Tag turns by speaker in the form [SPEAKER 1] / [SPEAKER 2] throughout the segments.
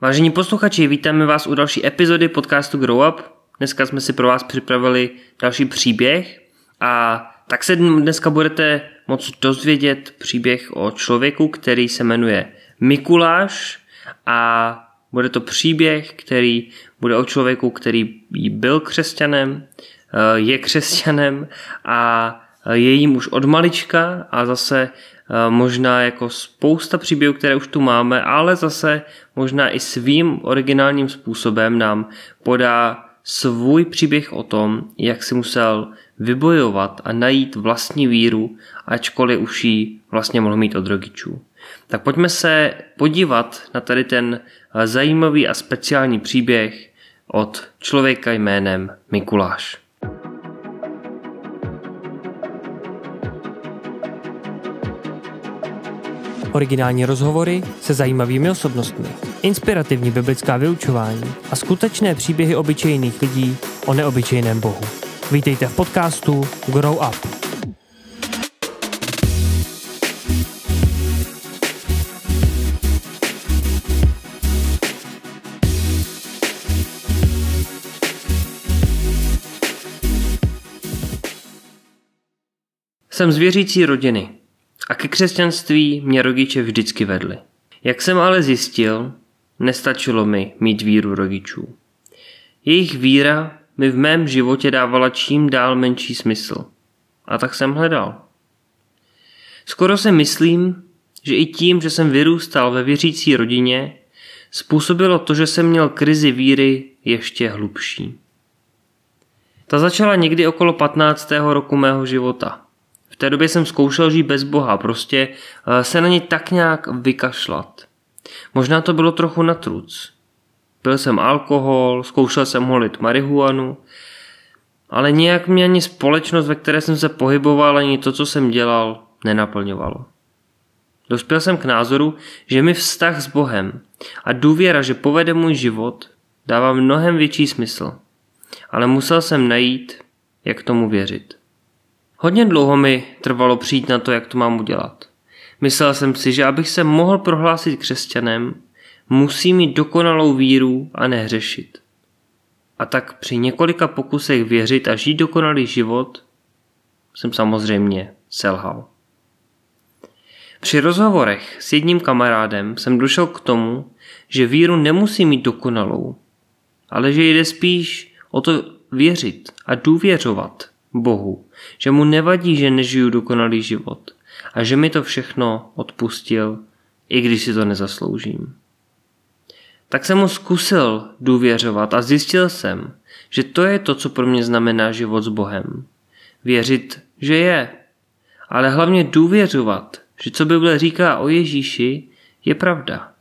[SPEAKER 1] Vážení posluchači, vítáme vás u další epizody podcastu Grow Up. Dneska jsme si pro vás připravili další příběh a tak se dneska budete moct dozvědět příběh o člověku, který se jmenuje Mikuláš a bude to příběh, který bude o člověku, který byl křesťanem, eh, je křesťanem a je jim už od malička a zase Eh, možná jako spousta příběhů, které už tu máme, ale zase možná i svým originálním způsobem nám podá svůj příběh o tom, jak si musel vybojovat a najít vlastní víru, ačkoliv už ji vlastně mohl mít od rodičů. Tak pojďme se podívat na tady ten zajímavý a speciální příběh od člověka jménem Mikuláš.
[SPEAKER 2] Originální rozhovory se zajímavými osobnostmi, inspirativní biblická vyučování a skutečné příběhy obyčejných lidí o neobyčejném Bohu. Vítejte v podcastu Grow Up.
[SPEAKER 1] Jsem z věřící rodiny. A ke křesťanství mě rodiče vždycky vedli. Jak jsem ale zjistil, nestačilo mi mít víru rodičů. Jejich víra mi v mém životě dávala čím dál menší smysl. A tak jsem hledal. Skoro se myslím, že i tím, že jsem vyrůstal ve věřící rodině, způsobilo to, že jsem měl krizi víry ještě hlubší. Ta začala někdy okolo 15. roku mého života – v té době jsem zkoušel žít bez Boha, prostě eh, se na ně tak nějak vykašlat. Možná to bylo trochu na truc. Pil jsem alkohol, zkoušel jsem holit marihuanu, ale nějak mě ani společnost, ve které jsem se pohyboval, ani to, co jsem dělal, nenaplňovalo. Dospěl jsem k názoru, že mi vztah s Bohem a důvěra, že povede můj život, dává mnohem větší smysl. Ale musel jsem najít, jak tomu věřit. Hodně dlouho mi trvalo přijít na to, jak to mám udělat. Myslel jsem si, že abych se mohl prohlásit křesťanem, musí mít dokonalou víru a nehřešit. A tak při několika pokusech věřit a žít dokonalý život jsem samozřejmě selhal. Při rozhovorech s jedním kamarádem jsem došel k tomu, že víru nemusí mít dokonalou, ale že jde spíš o to věřit a důvěřovat Bohu, že mu nevadí, že nežiju dokonalý život a že mi to všechno odpustil, i když si to nezasloužím. Tak jsem mu zkusil důvěřovat a zjistil jsem, že to je to, co pro mě znamená život s Bohem. Věřit, že je, ale hlavně důvěřovat, že co Bible říká o Ježíši, je pravda.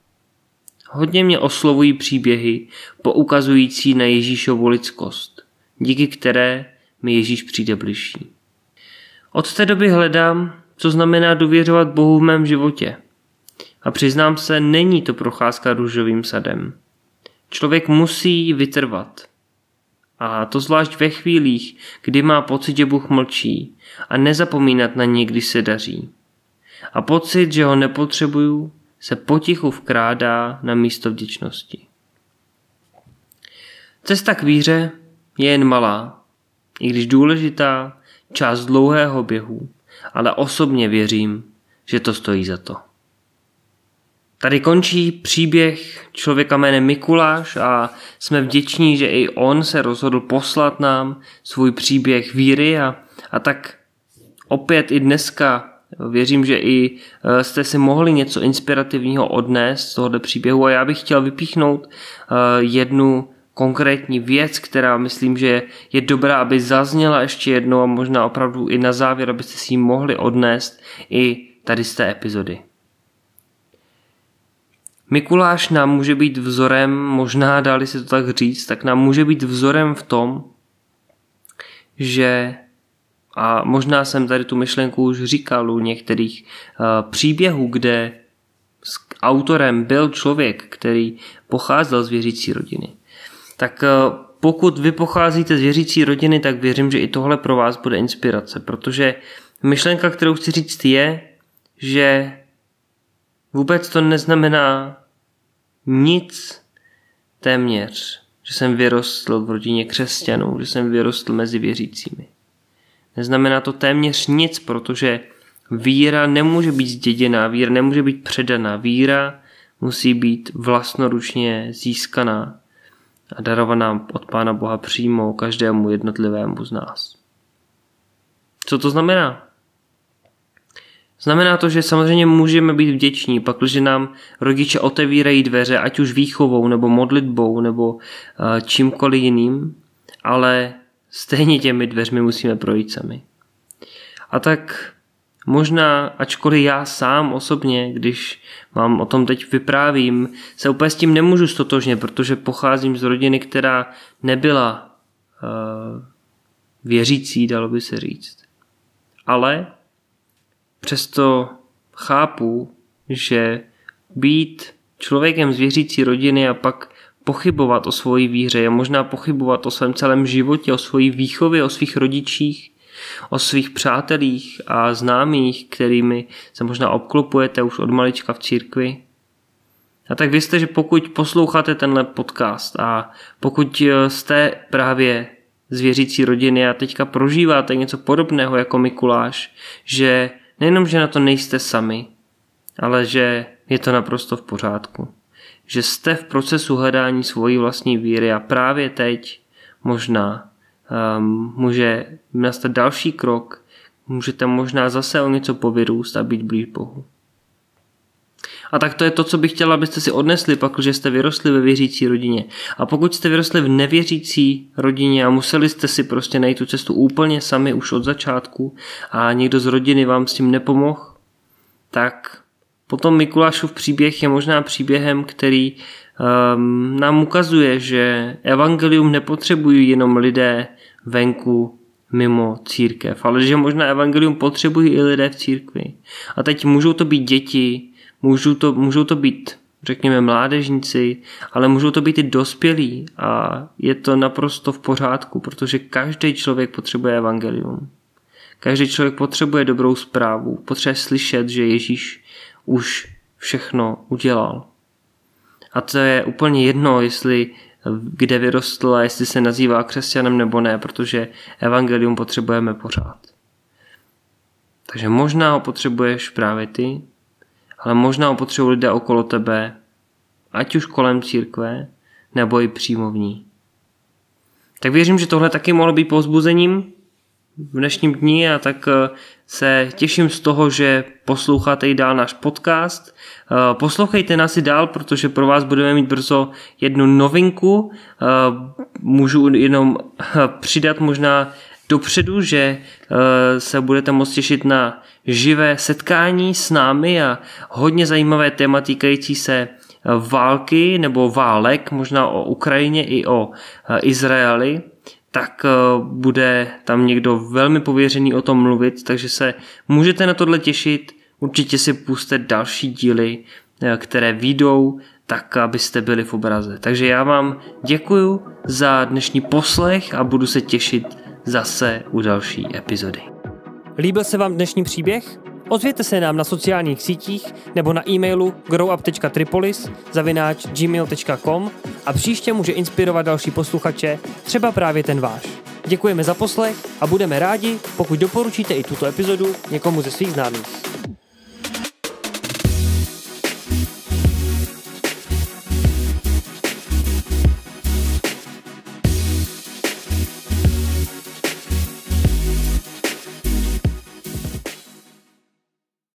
[SPEAKER 1] Hodně mě oslovují příběhy poukazující na Ježíšovu lidskost, díky které mi Ježíš přijde bližší. Od té doby hledám, co znamená důvěřovat Bohu v mém životě. A přiznám se, není to procházka růžovým sadem. Člověk musí vytrvat. A to zvlášť ve chvílích, kdy má pocit, že Bůh mlčí a nezapomínat na něj, když se daří. A pocit, že ho nepotřebuju, se potichu vkrádá na místo vděčnosti. Cesta k víře je jen malá, i když důležitá část dlouhého běhu, ale osobně věřím, že to stojí za to. Tady končí příběh člověka jménem Mikuláš a jsme vděční, že i on se rozhodl poslat nám svůj příběh víry a, a tak opět i dneska věřím, že i e, jste si mohli něco inspirativního odnést z tohoto příběhu a já bych chtěl vypíchnout e, jednu konkrétní věc, která myslím, že je dobrá, aby zazněla ještě jednou a možná opravdu i na závěr, abyste si ji mohli odnést i tady z té epizody. Mikuláš nám může být vzorem, možná dali se to tak říct, tak nám může být vzorem v tom, že a možná jsem tady tu myšlenku už říkal u některých uh, příběhů, kde s autorem byl člověk, který pocházel z věřící rodiny tak eh, pokud vy pocházíte z věřící rodiny, tak věřím, že i tohle pro vás bude inspirace, protože myšlenka, kterou chci říct, je, že vůbec to neznamená nic téměř, že jsem vyrostl v rodině křesťanů, že jsem vyrostl mezi věřícími. Neznamená to téměř nic, protože víra nemůže být zděděná, víra nemůže být předaná, víra musí být vlastnoručně získaná a darovaná od Pána Boha přímo každému jednotlivému z nás. Co to znamená? Znamená to, že samozřejmě můžeme být vděční, pakliže nám rodiče otevírají dveře, ať už výchovou, nebo modlitbou, nebo eh, čímkoliv jiným, ale stejně těmi dveřmi musíme projít sami. A tak možná, ačkoliv já sám osobně, když vám o tom teď vyprávím, se úplně s tím nemůžu stotožně, protože pocházím z rodiny, která nebyla uh, věřící, dalo by se říct. Ale přesto chápu, že být člověkem z věřící rodiny a pak pochybovat o svojí víře, je možná pochybovat o svém celém životě, o svojí výchově, o svých rodičích, o svých přátelích a známých, kterými se možná obklopujete už od malička v církvi. A tak vězte, že pokud posloucháte tenhle podcast a pokud jste právě z věřící rodiny a teďka prožíváte něco podobného jako Mikuláš, že nejenom, že na to nejste sami, ale že je to naprosto v pořádku. Že jste v procesu hledání svojí vlastní víry a právě teď možná um, může nastat další krok, můžete možná zase o něco povyrůst a být blíž Bohu. A tak to je to, co bych chtěla, abyste si odnesli, pak, že jste vyrostli ve věřící rodině. A pokud jste vyrostli v nevěřící rodině a museli jste si prostě najít tu cestu úplně sami už od začátku a někdo z rodiny vám s tím nepomohl, tak potom Mikulášův příběh je možná příběhem, který um, nám ukazuje, že evangelium nepotřebují jenom lidé venku mimo církev, ale že možná evangelium potřebují i lidé v církvi. A teď můžou to být děti, můžou to, můžou to být řekněme mládežníci, ale můžou to být i dospělí a je to naprosto v pořádku, protože každý člověk potřebuje evangelium. Každý člověk potřebuje dobrou zprávu, potřebuje slyšet, že Ježíš už všechno udělal. A to je úplně jedno, jestli kde vyrostl a jestli se nazývá křesťanem nebo ne, protože evangelium potřebujeme pořád. Takže možná ho potřebuješ právě ty, ale možná ho potřebují lidé okolo tebe, ať už kolem církve, nebo i přímo v ní. Tak věřím, že tohle taky mohlo být povzbuzením v dnešním dní a tak eh, se těším z toho, že posloucháte i dál náš podcast. Eh, poslouchejte nás i dál, protože pro vás budeme mít brzo jednu novinku. Eh, můžu jenom přidat možná dopředu, že se budete moct těšit na živé setkání s námi a hodně zajímavé téma týkající se války nebo válek, možná o Ukrajině i o Izraeli tak eh, bude tam někdo velmi pověřený o tom mluvit, takže se můžete na tohle těšit. Určitě si puste další díly, eh, které výjdou, tak abyste byli v obraze. Takže já vám děkuji za dnešní poslech a budu se těšit zase u další epizody.
[SPEAKER 2] Líbil se vám dnešní příběh? Ozvěte se nám na sociálních sítích nebo na e-mailu growup.tripolis zavináč gmail.com a příště může inspirovat další posluchače, třeba právě ten váš. Děkujeme za poslech a budeme rádi, pokud doporučíte i tuto epizodu někomu ze svých známých.